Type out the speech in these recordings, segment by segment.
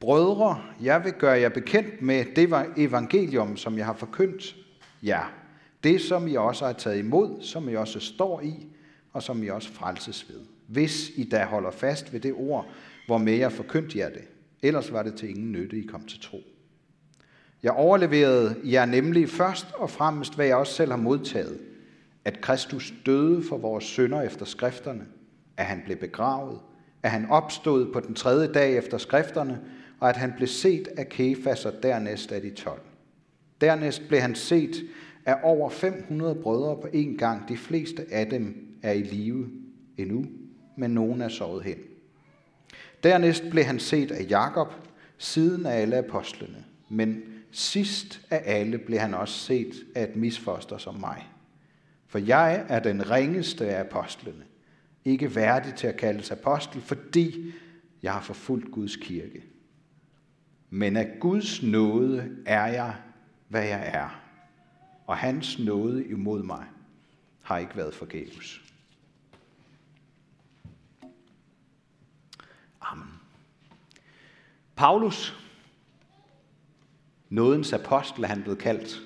Brødre, jeg vil gøre jer bekendt med det evangelium, som jeg har forkyndt jer. Det, som I også har taget imod, som I også står i, og som I også frelses ved. Hvis I da holder fast ved det ord, hvor med jeg forkyndte jer det. Ellers var det til ingen nytte, I kom til tro. Jeg overleverede jer nemlig først og fremmest, hvad jeg også selv har modtaget, at Kristus døde for vores synder efter skrifterne, at han blev begravet, at han opstod på den tredje dag efter skrifterne, og at han blev set af Kefas og dernæst af de tolv. Dernæst blev han set af over 500 brødre på én gang. De fleste af dem er i live endnu, men nogen er sovet hen. Dernæst blev han set af Jakob, siden af alle apostlene. Men sidst af alle blev han også set af et misfoster som mig. For jeg er den ringeste af apostlene, ikke værdig til at kaldes apostel, fordi jeg har forfulgt Guds kirke. Men af Guds nåde er jeg, hvad jeg er, og hans nåde imod mig har ikke været forgæves. Amen. Paulus, nådens apostel han blev kaldt.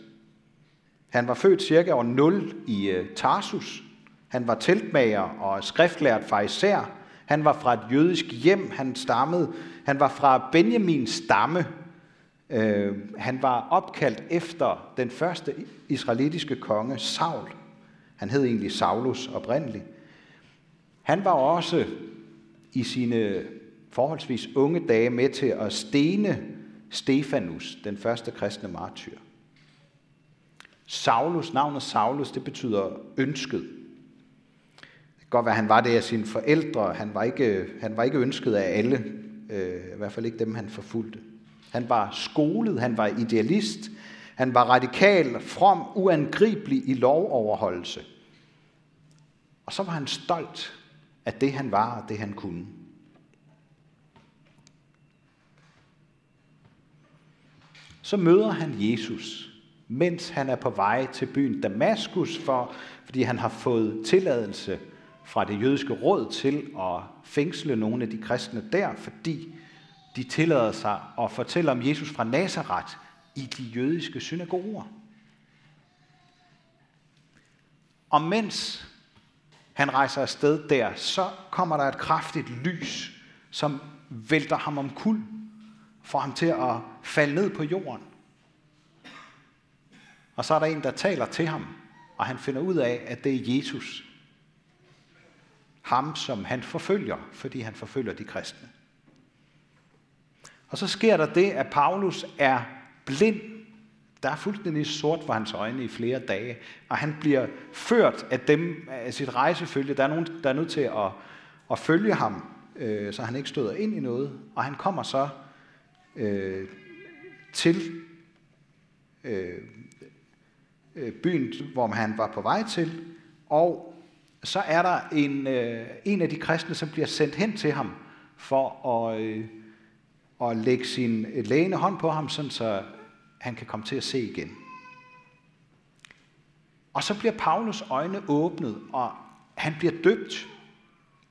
Han var født cirka år 0 i øh, Tarsus. Han var teltmager og skriftlært fra især. Han var fra et jødisk hjem. Han stammede. Han var fra Benjamins stamme. Øh, han var opkaldt efter den første israelitiske konge, Saul. Han hed egentlig Saulus oprindeligt. Han var også i sine forholdsvis unge dage med til at stene Stefanus, den første kristne martyr. Saulus, navnet Saulus, det betyder ønsket. Det kan godt være, at han var det af sine forældre. Han var ikke, han var ikke ønsket af alle, øh, i hvert fald ikke dem, han forfulgte. Han var skolet, han var idealist, han var radikal, from, uangribelig i lovoverholdelse. Og så var han stolt af det, han var og det, han kunne. Så møder han Jesus, mens han er på vej til byen Damaskus, for, fordi han har fået tilladelse fra det jødiske råd til at fængsle nogle af de kristne der, fordi de tillader sig at fortælle om Jesus fra Nazareth i de jødiske synagoger. Og mens han rejser afsted der, så kommer der et kraftigt lys, som vælter ham omkuld, får ham til at falde ned på jorden. Og så er der en, der taler til ham, og han finder ud af, at det er Jesus. Ham, som han forfølger, fordi han forfølger de kristne. Og så sker der det, at Paulus er blind. Der er fuldstændig sort for hans øjne i flere dage, og han bliver ført af dem af sit rejsefølge. Der er nogen, der er nødt til at, at følge ham, øh, så han ikke støder ind i noget. Og han kommer så øh, til øh, øh byen, hvor han var på vej til, og så er der en, øh, en af de kristne, som bliver sendt hen til ham for at, øh, at lægge sin lægende hånd på ham, sådan så han kan komme til at se igen. Og så bliver Paulus øjne åbnet, og han bliver døbt.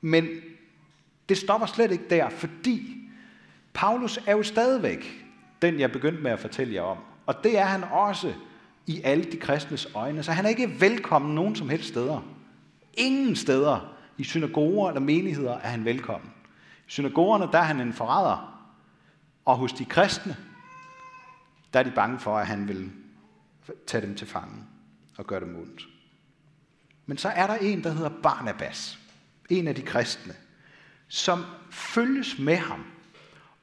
Men det stopper slet ikke der, fordi Paulus er jo stadigvæk den, jeg begyndte med at fortælle jer om. Og det er han også i alle de kristnes øjne. Så han er ikke velkommen nogen som helst steder. Ingen steder i synagoger eller menigheder er han velkommen. I synagogerne der er han en forræder. Og hos de kristne, der er de bange for, at han vil tage dem til fange og gøre dem ondt. Men så er der en, der hedder Barnabas, en af de kristne, som følges med ham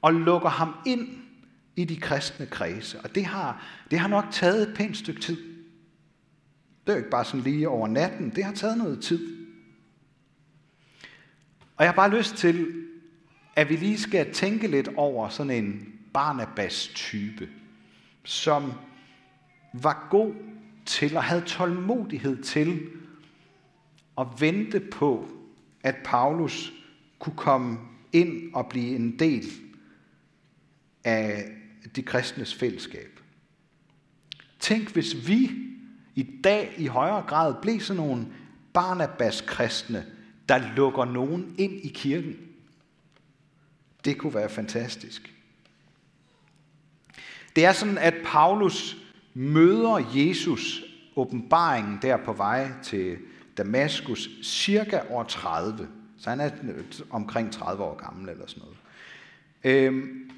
og lukker ham ind i de kristne kredse. Og det har, det har nok taget et pænt stykke tid. Det er jo ikke bare sådan lige over natten. Det har taget noget tid. Og jeg har bare lyst til, at vi lige skal tænke lidt over sådan en Barnabas-type, som var god til og havde tålmodighed til at vente på, at Paulus kunne komme ind og blive en del af de kristnes fællesskab. Tænk, hvis vi i dag i højere grad blev sådan nogle Barnabas-kristne, der lukker nogen ind i kirken. Det kunne være fantastisk. Det er sådan, at Paulus møder Jesus åbenbaringen der på vej til Damaskus cirka år 30. Så han er omkring 30 år gammel eller sådan noget. Øhm,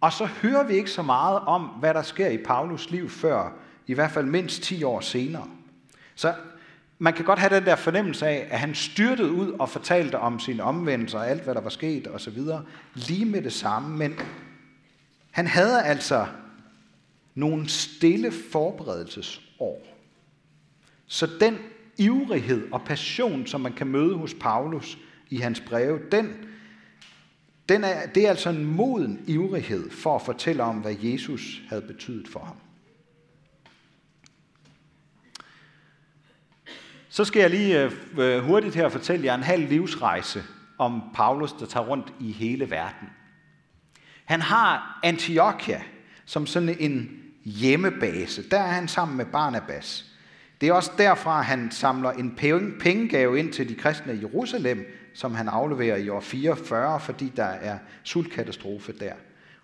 og så hører vi ikke så meget om, hvad der sker i Paulus liv før, i hvert fald mindst 10 år senere. Så man kan godt have den der fornemmelse af, at han styrtede ud og fortalte om sin omvendelse og alt, hvad der var sket osv. lige med det samme, men han havde altså nogle stille forberedelsesår. Så den ivrighed og passion, som man kan møde hos Paulus i hans breve, den, den er, det er altså en moden ivrighed for at fortælle om, hvad Jesus havde betydet for ham. Så skal jeg lige øh, øh, hurtigt her fortælle jer en halv livsrejse om Paulus, der tager rundt i hele verden. Han har Antiochia som sådan en hjemmebase. Der er han sammen med Barnabas. Det er også derfra, han samler en pengegave ind til de kristne i Jerusalem, som han afleverer i år 44, fordi der er sultkatastrofe der.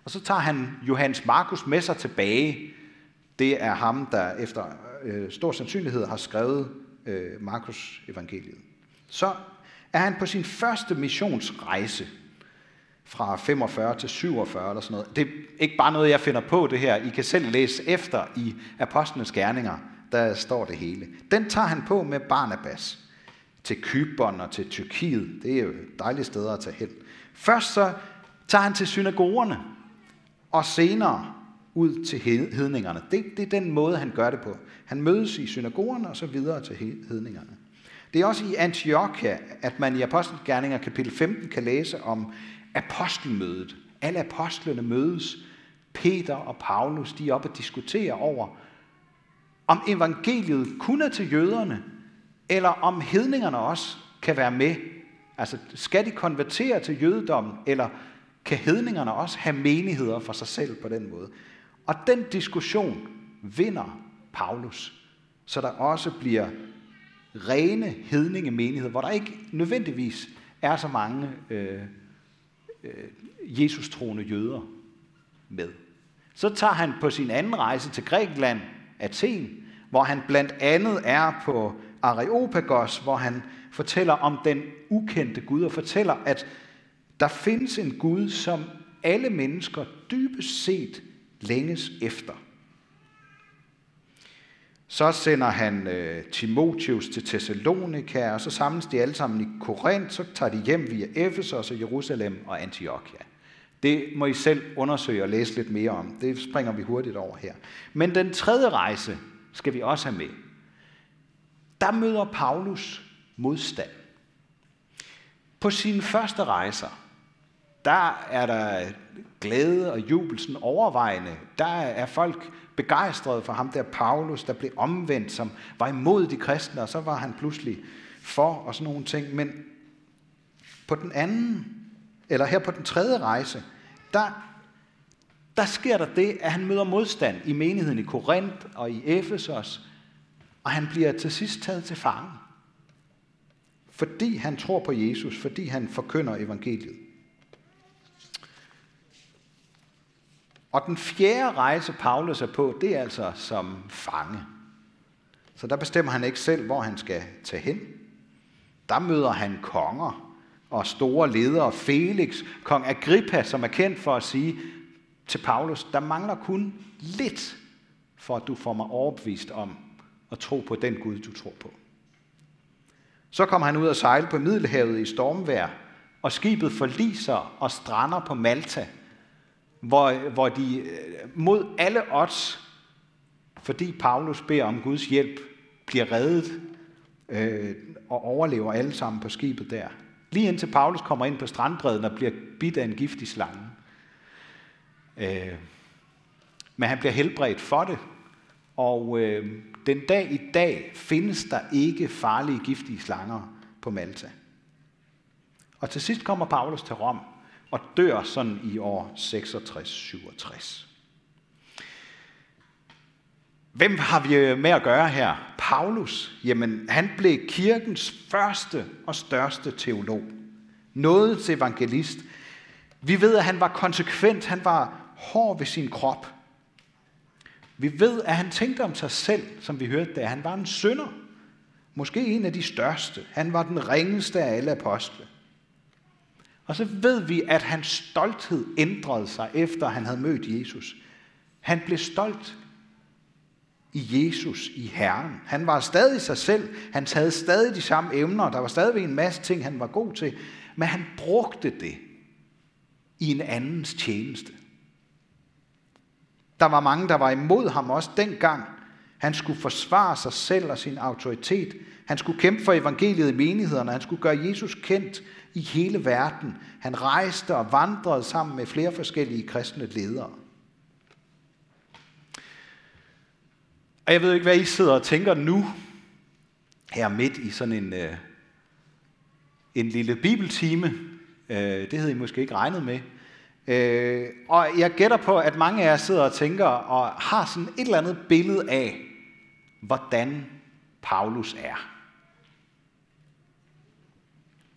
Og så tager han Johannes Markus med sig tilbage. Det er ham, der efter øh, stor sandsynlighed har skrevet øh, Markus evangeliet. Så er han på sin første missionsrejse fra 45 til 47 eller sådan noget. Det er ikke bare noget, jeg finder på det her. I kan selv læse efter i Apostlenes Gerninger, der står det hele. Den tager han på med Barnabas til Kybon og til Tyrkiet. Det er jo dejlige steder at tage hen. Først så tager han til synagogerne, og senere ud til hedningerne. Det, det er den måde, han gør det på. Han mødes i synagogerne og så videre til hedningerne. Det er også i Antiochia, at man i Apostelgerninger kapitel 15 kan læse om apostelmødet. Alle apostlene mødes. Peter og Paulus, de er oppe og diskuterer over, om evangeliet kun er til jøderne, eller om hedningerne også kan være med. Altså, skal de konvertere til jødedommen, eller kan hedningerne også have menigheder for sig selv på den måde? Og den diskussion vinder Paulus, så der også bliver rene hedninge menigheder, hvor der ikke nødvendigvis er så mange øh, øh, Jesus-troende jøder med. Så tager han på sin anden rejse til Grækenland, Athen, hvor han blandt andet er på Areopagos, hvor han fortæller om den ukendte Gud og fortæller, at der findes en Gud, som alle mennesker dybest set længes efter. Så sender han øh, Timotius til Thessalonika, og så samles de alle sammen i Korinth, så tager de hjem via Efesos og Jerusalem og Antiochia. Det må I selv undersøge og læse lidt mere om. Det springer vi hurtigt over her. Men den tredje rejse skal vi også have med. Der møder Paulus modstand. På sine første rejser, der er der glæde og jubelsen overvejende. Der er folk begejstrede for ham der Paulus, der blev omvendt, som var imod de kristne, og så var han pludselig for og sådan nogle ting. Men på den anden, eller her på den tredje rejse, der, der sker der det, at han møder modstand i menigheden i Korinth og i Efesos, og han bliver til sidst taget til fange. Fordi han tror på Jesus, fordi han forkynder evangeliet. Og den fjerde rejse, Paulus er på, det er altså som fange. Så der bestemmer han ikke selv, hvor han skal tage hen. Der møder han konger og store ledere. Felix, kong Agrippa, som er kendt for at sige til Paulus, der mangler kun lidt, for at du får mig overbevist om at tro på den Gud, du tror på. Så kommer han ud og sejle på Middelhavet i stormvejr, og skibet forliser og strander på Malta – hvor, hvor de øh, mod alle odds, fordi Paulus beder om Guds hjælp, bliver reddet øh, og overlever alle sammen på skibet der. Lige indtil Paulus kommer ind på strandbredden og bliver bidt af en giftig slange. Øh, men han bliver helbredt for det, og øh, den dag i dag findes der ikke farlige giftige slanger på Malta. Og til sidst kommer Paulus til Rom, og dør sådan i år 66-67. Hvem har vi øh, med at gøre her? Paulus. Jamen, han blev kirkens første og største teolog. Nådets evangelist. Vi ved, at han var konsekvent, han var hård ved sin krop. Vi ved, at han tænkte om sig selv, som vi hørte det. Han var en synder. Måske en af de største. Han var den ringeste af alle apostle. Og så ved vi, at hans stolthed ændrede sig, efter han havde mødt Jesus. Han blev stolt i Jesus, i Herren. Han var stadig sig selv. Han havde stadig de samme emner. Der var stadig en masse ting, han var god til. Men han brugte det i en andens tjeneste. Der var mange, der var imod ham også dengang. Han skulle forsvare sig selv og sin autoritet. Han skulle kæmpe for evangeliet i menighederne. Han skulle gøre Jesus kendt i hele verden. Han rejste og vandrede sammen med flere forskellige kristne ledere. Og jeg ved ikke, hvad I sidder og tænker nu, her midt i sådan en, øh, en lille bibeltime. Øh, det havde I måske ikke regnet med. Øh, og jeg gætter på, at mange af jer sidder og tænker og har sådan et eller andet billede af, hvordan Paulus er.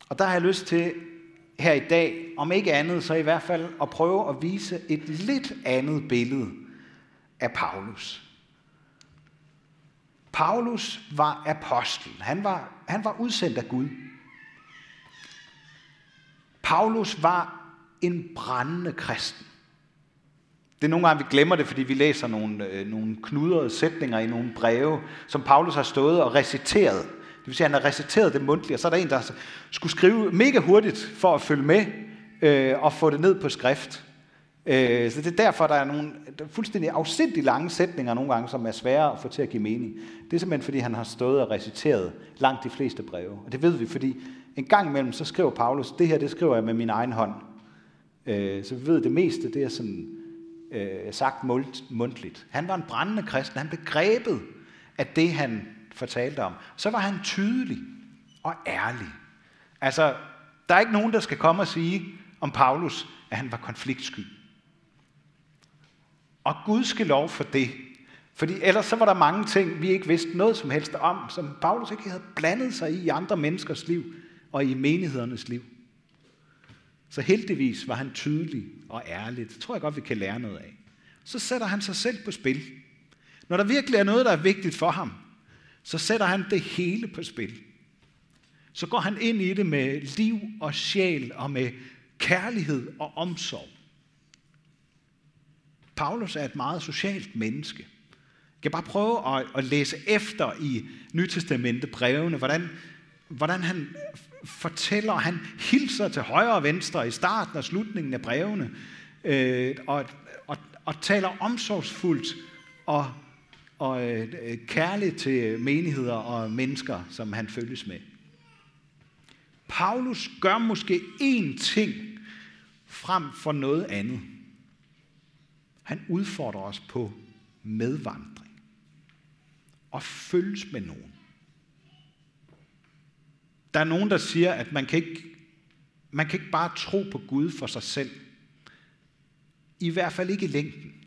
Og der har jeg lyst til her i dag, om ikke andet, så i hvert fald at prøve at vise et lidt andet billede af Paulus. Paulus var apostel. Han var, han var udsendt af Gud. Paulus var en brændende kristen. Det er nogle gange, vi glemmer det, fordi vi læser nogle, øh, nogle knudrede sætninger i nogle breve, som Paulus har stået og reciteret. Det vil sige, at han har reciteret det mundtligt, og så er der en, der skulle skrive mega hurtigt for at følge med øh, og få det ned på skrift. Øh, så det er derfor, der er nogle der er fuldstændig afsindig lange sætninger nogle gange, som er svære at få til at give mening. Det er simpelthen, fordi han har stået og reciteret langt de fleste breve. Og det ved vi, fordi en gang imellem, så skriver Paulus, det her, det skriver jeg med min egen hånd. Øh, så vi ved, det meste, det er sådan øh, sagt mundtligt. Han var en brændende kristen. Han blev grebet af det, han fortalte om. Så var han tydelig og ærlig. Altså, der er ikke nogen, der skal komme og sige om Paulus, at han var konfliktsky. Og Gud skal lov for det. Fordi ellers så var der mange ting, vi ikke vidste noget som helst om, som Paulus ikke havde blandet sig i i andre menneskers liv og i menighedernes liv. Så heldigvis var han tydelig og ærlig. Det tror jeg godt, vi kan lære noget af. Så sætter han sig selv på spil. Når der virkelig er noget, der er vigtigt for ham, så sætter han det hele på spil. Så går han ind i det med liv og sjæl og med kærlighed og omsorg. Paulus er et meget socialt menneske. Jeg kan bare prøve at, at læse efter i Nytestamentet brevene, hvordan, hvordan han fortæller, han hilser til højre og venstre i starten og slutningen af brevene, øh, og, og, og taler omsorgsfuldt og, og øh, kærlig til menigheder og mennesker, som han følges med. Paulus gør måske én ting frem for noget andet. Han udfordrer os på medvandring og følges med nogen. Der er nogen, der siger, at man kan ikke, man kan ikke bare tro på Gud for sig selv. I hvert fald ikke i længden.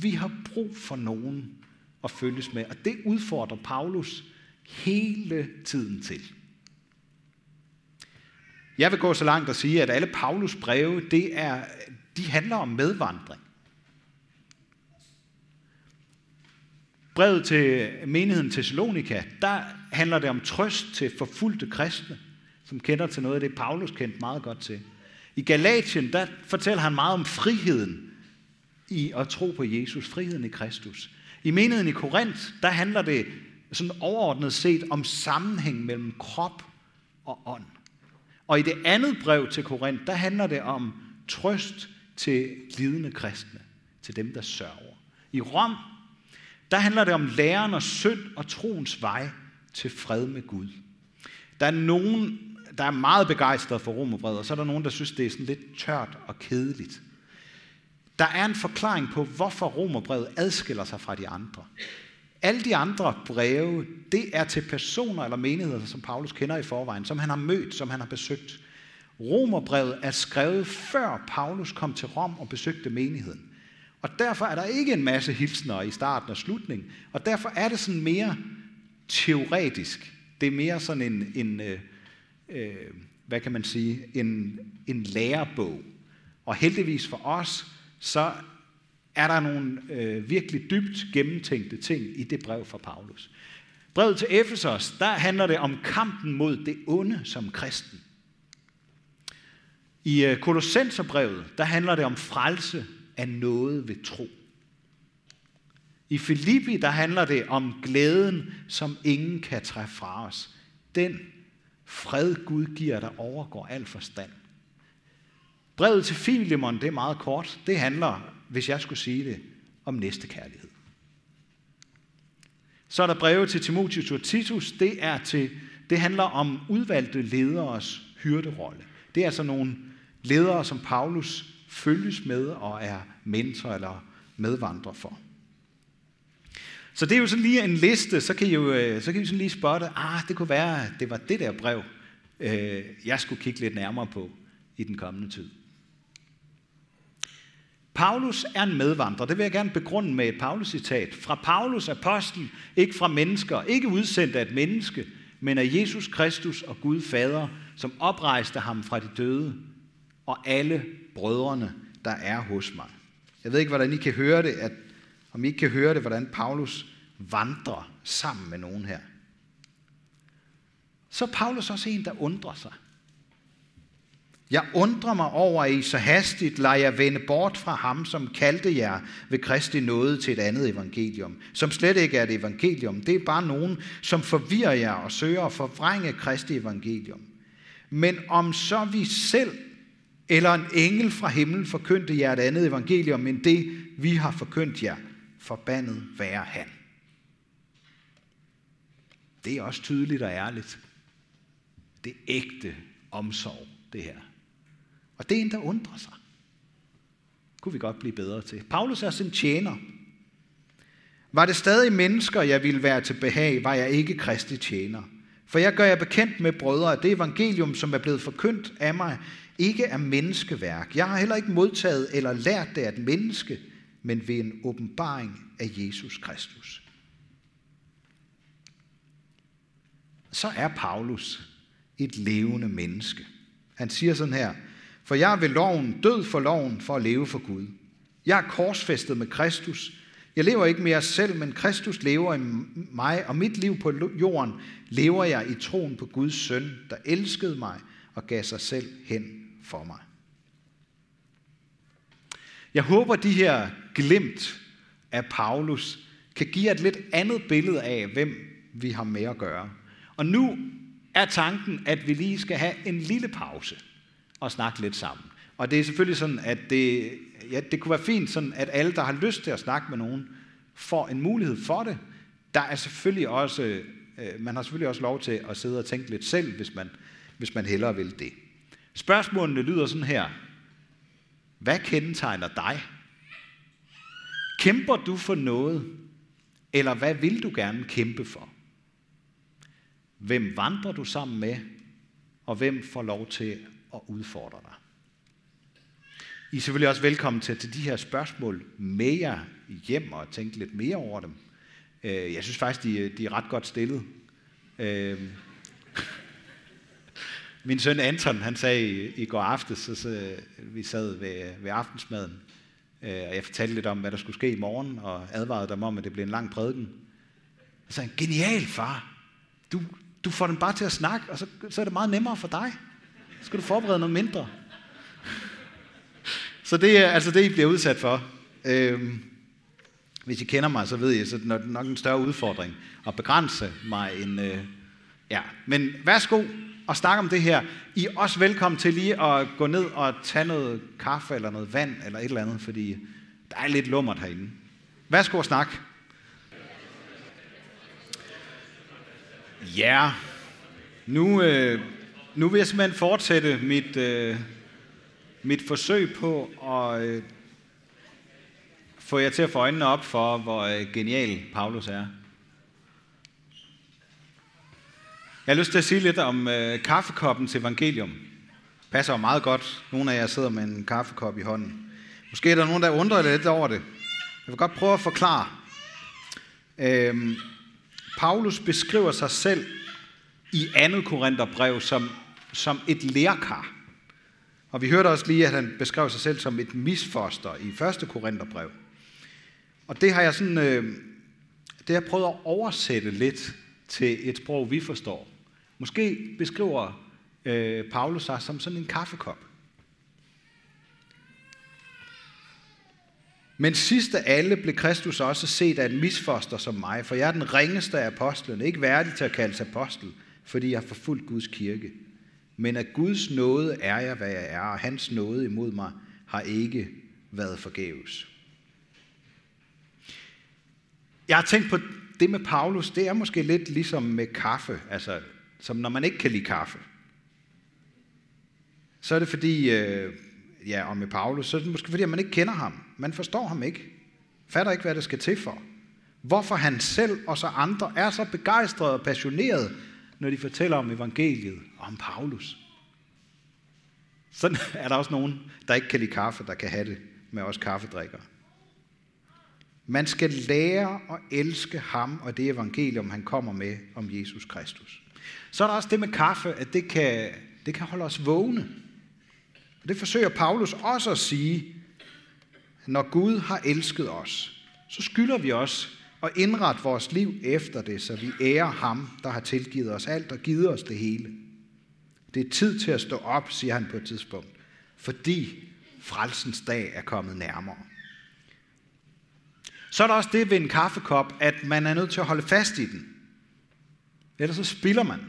Vi har brug for nogen at følges med, og det udfordrer Paulus hele tiden til. Jeg vil gå så langt og sige, at alle Paulus breve, det er, de handler om medvandring. Brevet til menigheden Thessalonika, der handler det om trøst til forfulgte kristne, som kender til noget af det, Paulus kendte meget godt til. I Galatien, der fortæller han meget om friheden i at tro på Jesus, friheden i Kristus. I menigheden i Korinth, der handler det sådan overordnet set om sammenhæng mellem krop og ånd. Og i det andet brev til Korinth, der handler det om trøst til lidende kristne, til dem, der sørger. I Rom, der handler det om læren og synd og troens vej til fred med Gud. Der er nogen, der er meget begejstret for romerbrevet, og så er der nogen, der synes, det er sådan lidt tørt og kedeligt. Der er en forklaring på, hvorfor romerbrevet adskiller sig fra de andre. Alle de andre breve, det er til personer eller menigheder, som Paulus kender i forvejen, som han har mødt, som han har besøgt. Romerbrevet er skrevet før Paulus kom til Rom og besøgte menigheden. Og derfor er der ikke en masse hilsner i starten og slutningen. Og derfor er det sådan mere teoretisk. Det er mere sådan en, en øh, øh, hvad kan man sige, en, en lærebog. Og heldigvis for os, så er der nogle øh, virkelig dybt gennemtænkte ting i det brev fra Paulus. Brevet til Efesos, der handler det om kampen mod det onde som kristen. I øh, Kolossenserbrevet, der handler det om frelse af noget ved tro. I Filippi, der handler det om glæden, som ingen kan træffe fra os. Den fred Gud giver, der overgår al forstand. Brevet til Filemon, det er meget kort. Det handler, hvis jeg skulle sige det, om næste kærlighed. Så er der brevet til Timotheus og Titus. Det, er til, det handler om udvalgte lederes hyrderolle. Det er altså nogle ledere, som Paulus følges med og er mentor eller medvandrer for. Så det er jo sådan lige en liste, så kan I jo øh, så kan I sådan lige spørge ah, det kunne være, at det var det der brev, øh, jeg skulle kigge lidt nærmere på i den kommende tid. Paulus er en medvandrer. Det vil jeg gerne begrunde med et Paulus-citat. Fra Paulus, apostel, ikke fra mennesker, ikke udsendt af et menneske, men af Jesus Kristus og Gud Fader, som oprejste ham fra de døde, og alle brødrene, der er hos mig. Jeg ved ikke, hvordan I kan høre det, at, om I ikke kan høre det, hvordan Paulus vandrer sammen med nogen her. Så er Paulus også en, der undrer sig. Jeg undrer mig over, at I så hastigt lader jeg vende bort fra ham, som kaldte jer ved Kristi nåde til et andet evangelium, som slet ikke er et evangelium. Det er bare nogen, som forvirrer jer og søger at forvrænge Kristi evangelium. Men om så vi selv eller en engel fra himlen forkyndte jer et andet evangelium end det, vi har forkyndt jer, forbandet være han. Det er også tydeligt og ærligt. Det er ægte omsorg, det her. Og det er en, der undrer sig. Kunne vi godt blive bedre til. Paulus er sin tjener. Var det stadig mennesker, jeg ville være til behag, var jeg ikke kristi tjener. For jeg gør jer bekendt med brødre, at det evangelium, som er blevet forkyndt af mig, ikke er menneskeværk. Jeg har heller ikke modtaget eller lært det af et menneske, men ved en åbenbaring af Jesus Kristus. Så er Paulus et levende menneske. Han siger sådan her, for jeg er ved loven, død for loven, for at leve for Gud. Jeg er korsfæstet med Kristus. Jeg lever ikke mere selv, men Kristus lever i mig, og mit liv på jorden lever jeg i troen på Guds søn, der elskede mig og gav sig selv hen for mig. Jeg håber, de her glimt af Paulus kan give et lidt andet billede af, hvem vi har med at gøre. Og nu er tanken, at vi lige skal have en lille pause og snakke lidt sammen. Og det er selvfølgelig sådan, at det, ja, det kunne være fint, sådan at alle, der har lyst til at snakke med nogen, får en mulighed for det. Der er selvfølgelig også, øh, man har selvfølgelig også lov til at sidde og tænke lidt selv, hvis man, hvis man hellere vil det. Spørgsmålene lyder sådan her. Hvad kendetegner dig? Kæmper du for noget? Eller hvad vil du gerne kæmpe for? Hvem vandrer du sammen med? Og hvem får lov til og udfordre dig. I er selvfølgelig også velkommen til at tage de her spørgsmål med jer hjem og tænke lidt mere over dem. Øh, jeg synes faktisk, de, de er ret godt stillet. Øh, min søn Anton, han sagde i, i går aftes, så, så vi sad ved, ved aftensmaden, øh, og jeg fortalte lidt om, hvad der skulle ske i morgen, og advarede dem om, at det blev en lang prædiken. Så sagde han, genial far, du, du får den bare til at snakke, og så, så er det meget nemmere for dig. Så skal du forberede noget mindre. Så det er altså det, I bliver udsat for. Øhm, hvis I kender mig, så ved I, så det er nok en større udfordring at begrænse mig en... Øh, ja. Men værsgo og snak om det her. I er også velkommen til lige at gå ned og tage noget kaffe eller noget vand eller et eller andet, fordi der er lidt lummert herinde. Værsgo og snak. Ja, nu, øh, nu vil jeg simpelthen fortsætte mit, øh, mit forsøg på at øh, få jer til at få øjnene op for, hvor øh, genial Paulus er. Jeg har lyst til at sige lidt om øh, kaffekoppens evangelium. Passer jo meget godt. Nogle af jer sidder med en kaffekop i hånden. Måske er der nogen, der undrer lidt over det. Jeg vil godt prøve at forklare. Øhm, Paulus beskriver sig selv i 2. Korintherbrev som som et lærkar. Og vi hørte også lige, at han beskrev sig selv som et misfoster i 1. Korintherbrev. Og det har jeg sådan, øh, det har jeg prøvet at oversætte lidt til et sprog, vi forstår. Måske beskriver øh, Paulus sig som sådan en kaffekop. Men sidst af alle blev Kristus også set af en misfoster som mig, for jeg er den ringeste af apostlene, ikke værdig til at kaldes apostel, fordi jeg har forfulgt Guds kirke. Men af Guds nåde er jeg, hvad jeg er, og hans nåde imod mig har ikke været forgæves. Jeg har tænkt på det med Paulus, det er måske lidt ligesom med kaffe, altså som når man ikke kan lide kaffe. Så er det fordi, øh, ja, og med Paulus, så er det måske fordi, at man ikke kender ham. Man forstår ham ikke. Fatter ikke, hvad det skal til for. Hvorfor han selv og så andre er så begejstrede og passionerede, når de fortæller om evangeliet og om Paulus. Sådan er der også nogen, der ikke kan lide kaffe, der kan have det med os kaffedrikkere. Man skal lære at elske ham og det evangelium, han kommer med om Jesus Kristus. Så er der også det med kaffe, at det kan, det kan holde os vågne. Og det forsøger Paulus også at sige, når Gud har elsket os, så skylder vi os og indret vores liv efter det, så vi ærer ham, der har tilgivet os alt og givet os det hele. Det er tid til at stå op, siger han på et tidspunkt, fordi frelsens dag er kommet nærmere. Så er der også det ved en kaffekop, at man er nødt til at holde fast i den. Ellers så spilder man.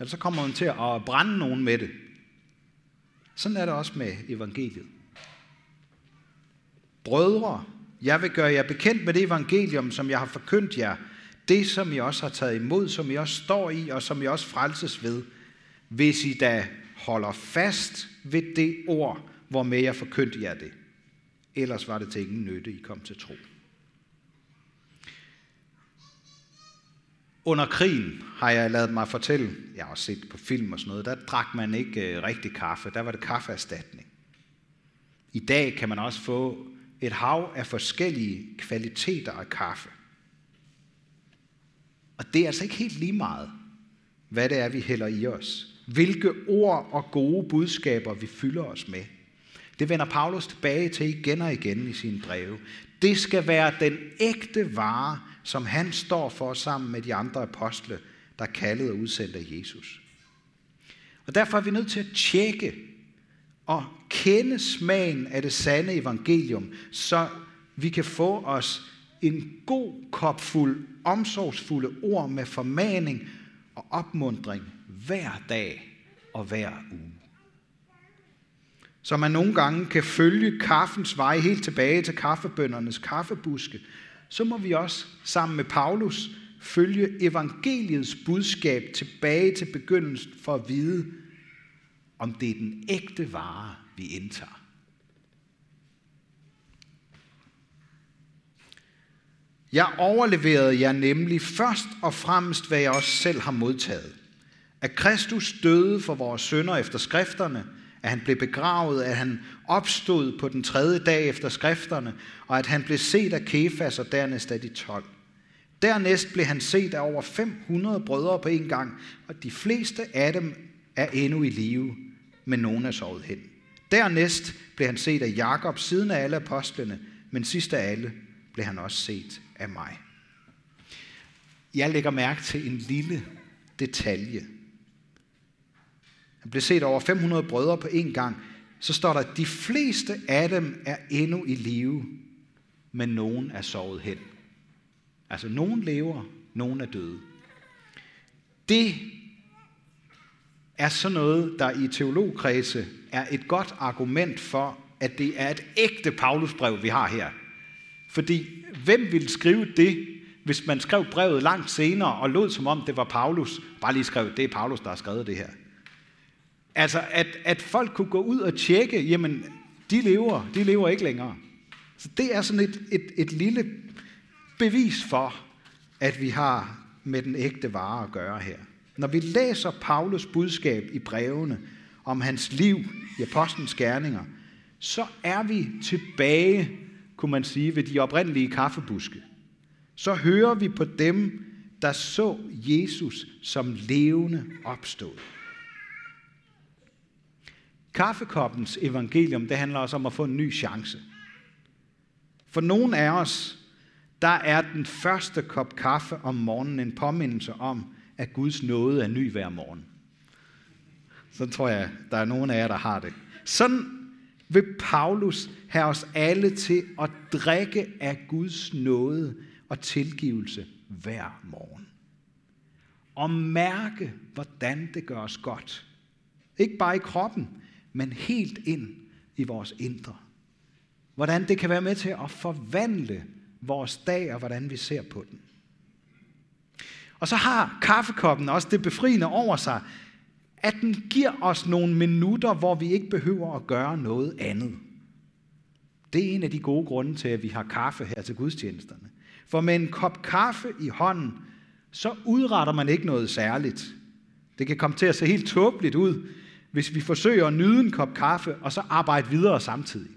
Ellers så kommer man til at brænde nogen med det. Sådan er det også med evangeliet. Brødre, jeg vil gøre jer bekendt med det evangelium, som jeg har forkyndt jer. Det, som I også har taget imod, som I også står i, og som I også frelses ved. Hvis I da holder fast ved det ord, hvormed jeg forkyndte jer det. Ellers var det til ingen nytte, I kom til tro. Under krigen har jeg lavet mig fortælle, jeg har også set på film og sådan noget, der drak man ikke øh, rigtig kaffe, der var det kaffeerstatning. I dag kan man også få et hav af forskellige kvaliteter af kaffe. Og det er altså ikke helt lige meget, hvad det er, vi hælder i os. Hvilke ord og gode budskaber vi fylder os med. Det vender Paulus tilbage til igen og igen i sine breve. Det skal være den ægte vare, som han står for sammen med de andre apostle, der kaldede og udsendte af Jesus. Og derfor er vi nødt til at tjekke og kende smagen af det sande evangelium, så vi kan få os en god kop fuld omsorgsfulde ord med formaning og opmundring hver dag og hver uge. Så man nogle gange kan følge kaffens vej helt tilbage til kaffebøndernes kaffebuske, så må vi også sammen med Paulus følge evangeliets budskab tilbage til begyndelsen for at vide, om det er den ægte vare, vi indtager. Jeg overleverede jer nemlig først og fremmest, hvad jeg også selv har modtaget. At Kristus døde for vores sønder efter skrifterne, at han blev begravet, at han opstod på den tredje dag efter skrifterne, og at han blev set af Kefas og dernæst af de tolv. Dernæst blev han set af over 500 brødre på en gang, og de fleste af dem er endnu i live, men nogen er sovet hen. Dernæst blev han set af Jakob siden af alle apostlene, men sidst af alle blev han også set af mig. Jeg lægger mærke til en lille detalje. Han blev set over 500 brødre på en gang. Så står der, at de fleste af dem er endnu i live, men nogen er sovet hen. Altså, nogen lever, nogen er døde. Det er sådan noget, der i teologkredse er et godt argument for, at det er et ægte Paulusbrev, vi har her. Fordi hvem ville skrive det, hvis man skrev brevet langt senere og lod som om det var Paulus, bare lige skrev, det er Paulus, der har skrevet det her. Altså, at, at folk kunne gå ud og tjekke, jamen, de lever, de lever ikke længere. Så det er sådan et, et, et lille bevis for, at vi har med den ægte vare at gøre her. Når vi læser Paulus budskab i brevene om hans liv i apostlenes gerninger, så er vi tilbage, kunne man sige, ved de oprindelige kaffebuske. Så hører vi på dem, der så Jesus som levende opstået. Kaffekoppens evangelium, det handler også om at få en ny chance. For nogle af os, der er den første kop kaffe om morgenen en påmindelse om, at Guds nåde er ny hver morgen. Så tror jeg, der er nogen af jer, der har det. Sådan vil Paulus have os alle til at drikke af Guds nåde og tilgivelse hver morgen. Og mærke, hvordan det gør os godt. Ikke bare i kroppen, men helt ind i vores indre. Hvordan det kan være med til at forvandle vores dag og hvordan vi ser på den. Og så har kaffekoppen også det befriende over sig, at den giver os nogle minutter, hvor vi ikke behøver at gøre noget andet. Det er en af de gode grunde til, at vi har kaffe her til gudstjenesterne. For med en kop kaffe i hånden, så udretter man ikke noget særligt. Det kan komme til at se helt tåbeligt ud, hvis vi forsøger at nyde en kop kaffe, og så arbejde videre samtidig.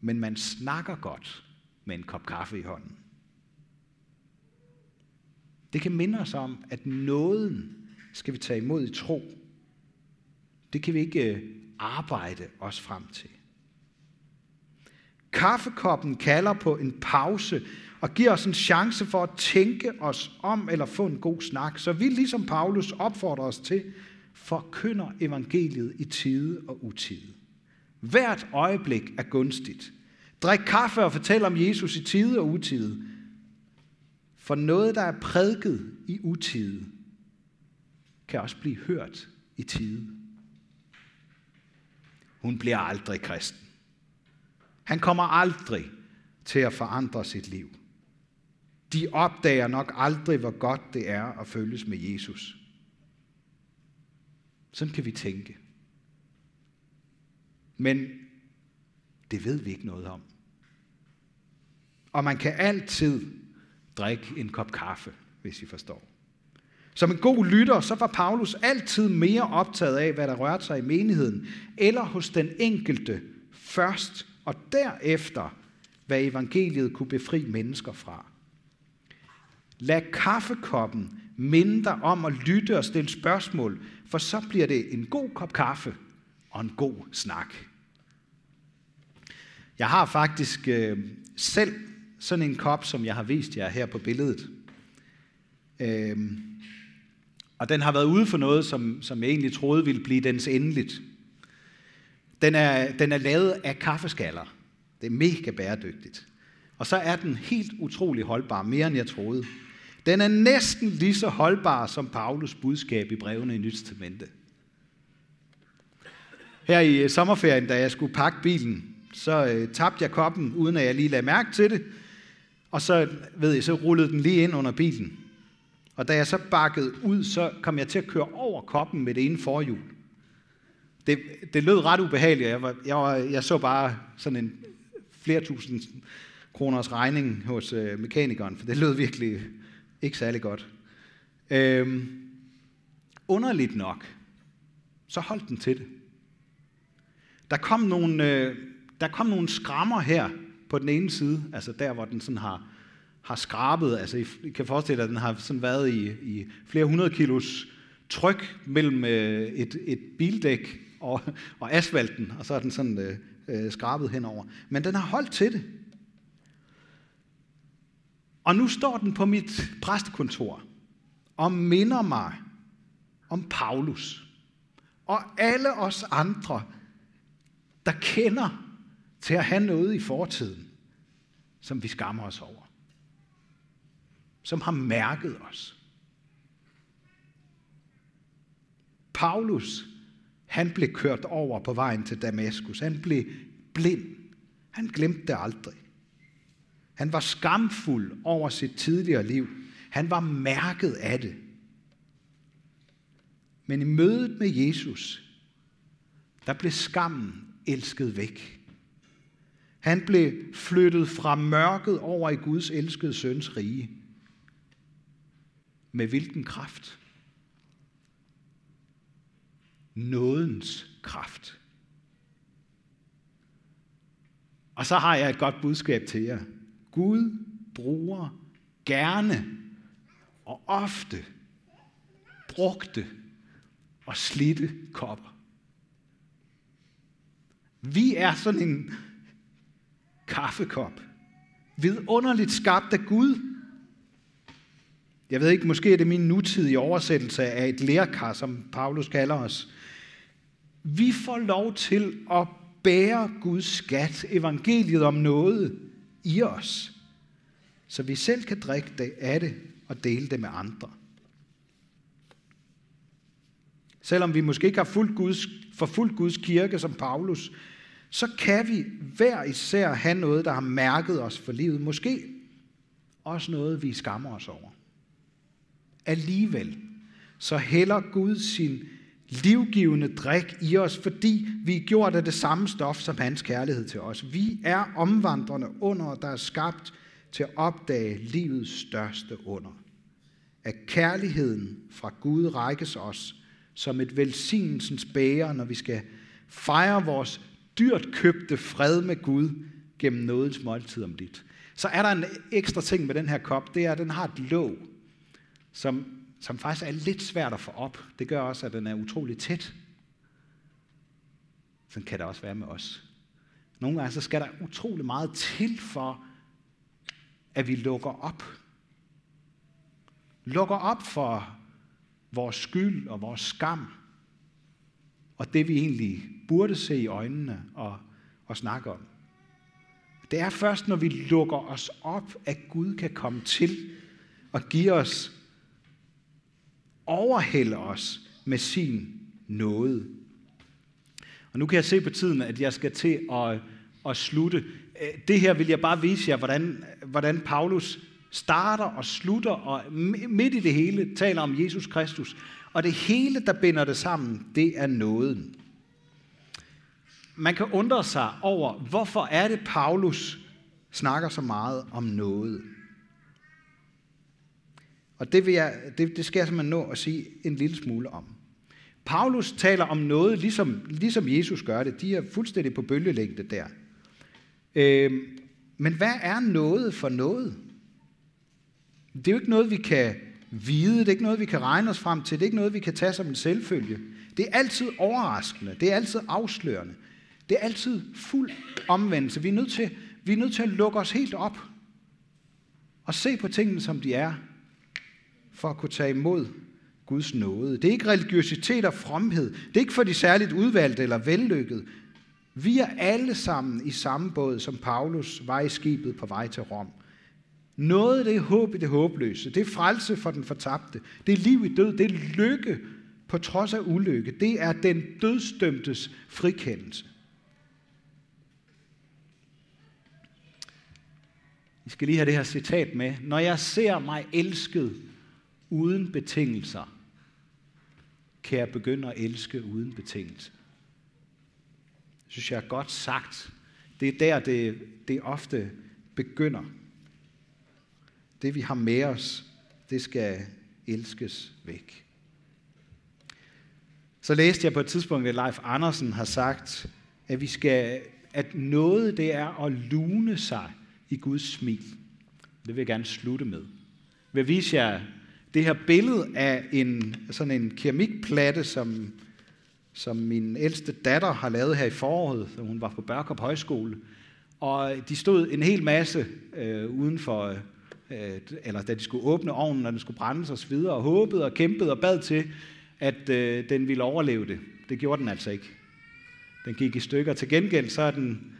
Men man snakker godt med en kop kaffe i hånden. Det kan minde os om, at nåden skal vi tage imod i tro. Det kan vi ikke øh, arbejde os frem til. Kaffekoppen kalder på en pause og giver os en chance for at tænke os om eller få en god snak, så vi ligesom Paulus opfordrer os til, forkynder evangeliet i tide og utide. Hvert øjeblik er gunstigt. Drik kaffe og fortæl om Jesus i tide og utide. For noget, der er prædiket i utide, kan også blive hørt i tide. Hun bliver aldrig kristen. Han kommer aldrig til at forandre sit liv. De opdager nok aldrig, hvor godt det er at følges med Jesus. Sådan kan vi tænke. Men det ved vi ikke noget om. Og man kan altid drikke en kop kaffe, hvis I forstår. Som en god lytter, så var Paulus altid mere optaget af, hvad der rørte sig i menigheden, eller hos den enkelte først, og derefter, hvad evangeliet kunne befri mennesker fra. Lad kaffekoppen minde dig om at lytte og stille spørgsmål, for så bliver det en god kop kaffe og en god snak. Jeg har faktisk øh, selv sådan en kop, som jeg har vist jer her på billedet. Øhm, og den har været ude for noget, som, som jeg egentlig troede ville blive dens endeligt. Den er, den er lavet af kaffeskaller. Det er mega bæredygtigt. Og så er den helt utrolig holdbar, mere end jeg troede. Den er næsten lige så holdbar som Paulus budskab i brevene i Nyt Testamente. Her i sommerferien, da jeg skulle pakke bilen, så øh, tabte jeg koppen, uden at jeg lige lagde mærke til det. Og så, ved jeg, så rullede den lige ind under bilen. Og da jeg så bakkede ud, så kom jeg til at køre over koppen med det ene forhjul. Det, det lød ret ubehageligt. Jeg, var, jeg, var, jeg så bare sådan en flere tusind kroners regning hos øh, mekanikeren, for det lød virkelig ikke særlig godt. Øhm, underligt nok, så holdt den til det. Der kom nogle, øh, der kom nogle skrammer her på den ene side, altså der, hvor den sådan har har skrabet, altså I kan forestille jer, at den har sådan været i, i flere hundrede kilos tryk mellem øh, et, et bildæk og, og asfalten, og så er den sådan øh, øh, skrabet henover. Men den har holdt til det. Og nu står den på mit præstekontor og minder mig om Paulus og alle os andre, der kender til at have noget i fortiden, som vi skammer os over som har mærket os. Paulus, han blev kørt over på vejen til Damaskus. Han blev blind. Han glemte det aldrig. Han var skamfuld over sit tidligere liv. Han var mærket af det. Men i mødet med Jesus, der blev skammen elsket væk. Han blev flyttet fra mørket over i Guds elskede søns rige. Med hvilken kraft? Nådens kraft. Og så har jeg et godt budskab til jer. Gud bruger gerne og ofte brugte og slidte kopper. Vi er sådan en kaffekop. Vidunderligt skabt af Gud. Jeg ved ikke, måske er det min nutidige oversættelse af et lærkar, som Paulus kalder os. Vi får lov til at bære Guds skat, evangeliet om noget i os, så vi selv kan drikke det af det og dele det med andre. Selvom vi måske ikke har fuldt Guds, for fuldt Guds kirke som Paulus, så kan vi hver især have noget, der har mærket os for livet. Måske også noget, vi skammer os over. Alligevel, så hælder Gud sin livgivende drik i os, fordi vi er gjort af det samme stof som hans kærlighed til os. Vi er omvandrende under, der er skabt til at opdage livets største under. At kærligheden fra Gud rækkes os som et velsignelsens bæger, når vi skal fejre vores dyrt købte fred med Gud gennem nådens måltid om dit. Så er der en ekstra ting med den her kop, det er, at den har et låg, som, som faktisk er lidt svært at få op. Det gør også, at den er utrolig tæt. Sådan kan det også være med os. Nogle gange så skal der utrolig meget til for, at vi lukker op. Lukker op for vores skyld og vores skam. Og det vi egentlig burde se i øjnene og, og snakke om. Det er først, når vi lukker os op, at Gud kan komme til og give os, overhælde os med sin nåde. Og nu kan jeg se på tiden, at jeg skal til at, at slutte. Øh, det her vil jeg bare vise jer, hvordan, hvordan Paulus starter og slutter, og midt i det hele taler om Jesus Kristus. Og det hele, der binder det sammen, det er nåden. Man kan undre sig over, hvorfor er det, Paulus snakker så meget om noget. Og det, vil jeg, det, det skal jeg simpelthen nå at sige en lille smule om. Paulus taler om noget, ligesom, ligesom Jesus gør det. De er fuldstændig på bølgelængde der. Øh, men hvad er noget for noget? Det er jo ikke noget, vi kan vide. Det er ikke noget, vi kan regne os frem til. Det er ikke noget, vi kan tage som en selvfølge. Det er altid overraskende. Det er altid afslørende. Det er altid fuld omvendelse. Vi er nødt til, vi er nødt til at lukke os helt op og se på tingene, som de er, for at kunne tage imod Guds nåde. Det er ikke religiøsitet og fromhed. Det er ikke for de særligt udvalgte eller vellykket. Vi er alle sammen i samme båd, som Paulus var i skibet på vej til Rom. Noget det er håb i det håbløse. Det er frelse for den fortabte. Det er liv i død. Det er lykke på trods af ulykke. Det er den dødsdømtes frikendelse. I skal lige have det her citat med. Når jeg ser mig elsket uden betingelser, kan jeg begynde at elske uden betingelse. Det synes jeg er godt sagt. Det er der, det, det ofte begynder. Det vi har med os, det skal elskes væk. Så læste jeg på et tidspunkt, at Leif Andersen har sagt, at vi skal, at noget det er at lune sig i Guds smil. Det vil jeg gerne slutte med. Jeg vil vise jer det her billede af en, sådan en keramikplatte, som, som min ældste datter har lavet her i foråret, da hun var på Børkop Højskole. Og de stod en hel masse øh, uden for, øh, eller da de skulle åbne ovnen, når den skulle brændes og videre, og håbede og kæmpede og bad til, at øh, den ville overleve det. Det gjorde den altså ikke. Den gik i stykker. Til gengæld så er den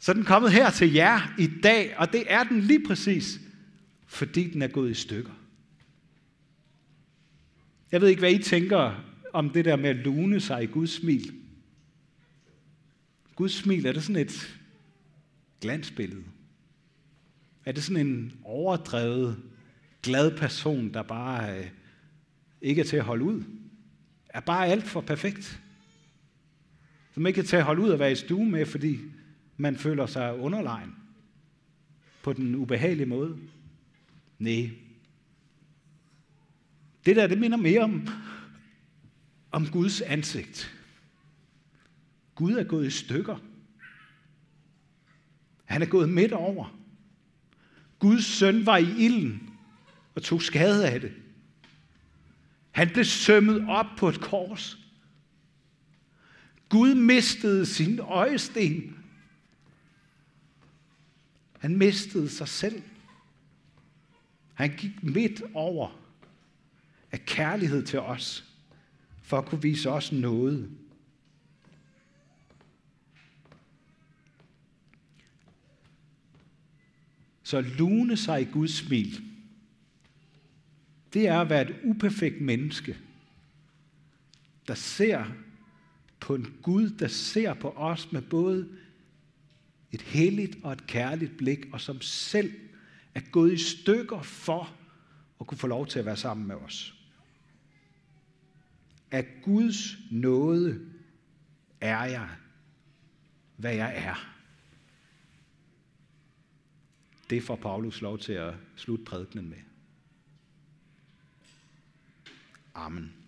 så er den kommet her til jer i dag, og det er den lige præcis, fordi den er gået i stykker. Jeg ved ikke, hvad I tænker om det der med at lune sig i Guds smil. Guds smil, er det sådan et glansbillede? Er det sådan en overdrevet, glad person, der bare øh, ikke er til at holde ud? Er bare alt for perfekt? Som ikke er til at holde ud og være i stue med, fordi man føler sig underlegen på den ubehagelige måde. Nej. Det der, det minder mere om, om Guds ansigt. Gud er gået i stykker. Han er gået midt over. Guds søn var i ilden og tog skade af det. Han blev sømmet op på et kors. Gud mistede sin øjesten. Han mistede sig selv. Han gik midt over af kærlighed til os, for at kunne vise os noget. Så lune sig i Guds smil, det er at være et uperfekt menneske, der ser på en Gud, der ser på os med både et helligt og et kærligt blik, og som selv er gået i stykker for at kunne få lov til at være sammen med os. At Guds nåde er jeg, hvad jeg er. Det får Paulus lov til at slutte prædikenen med. Amen.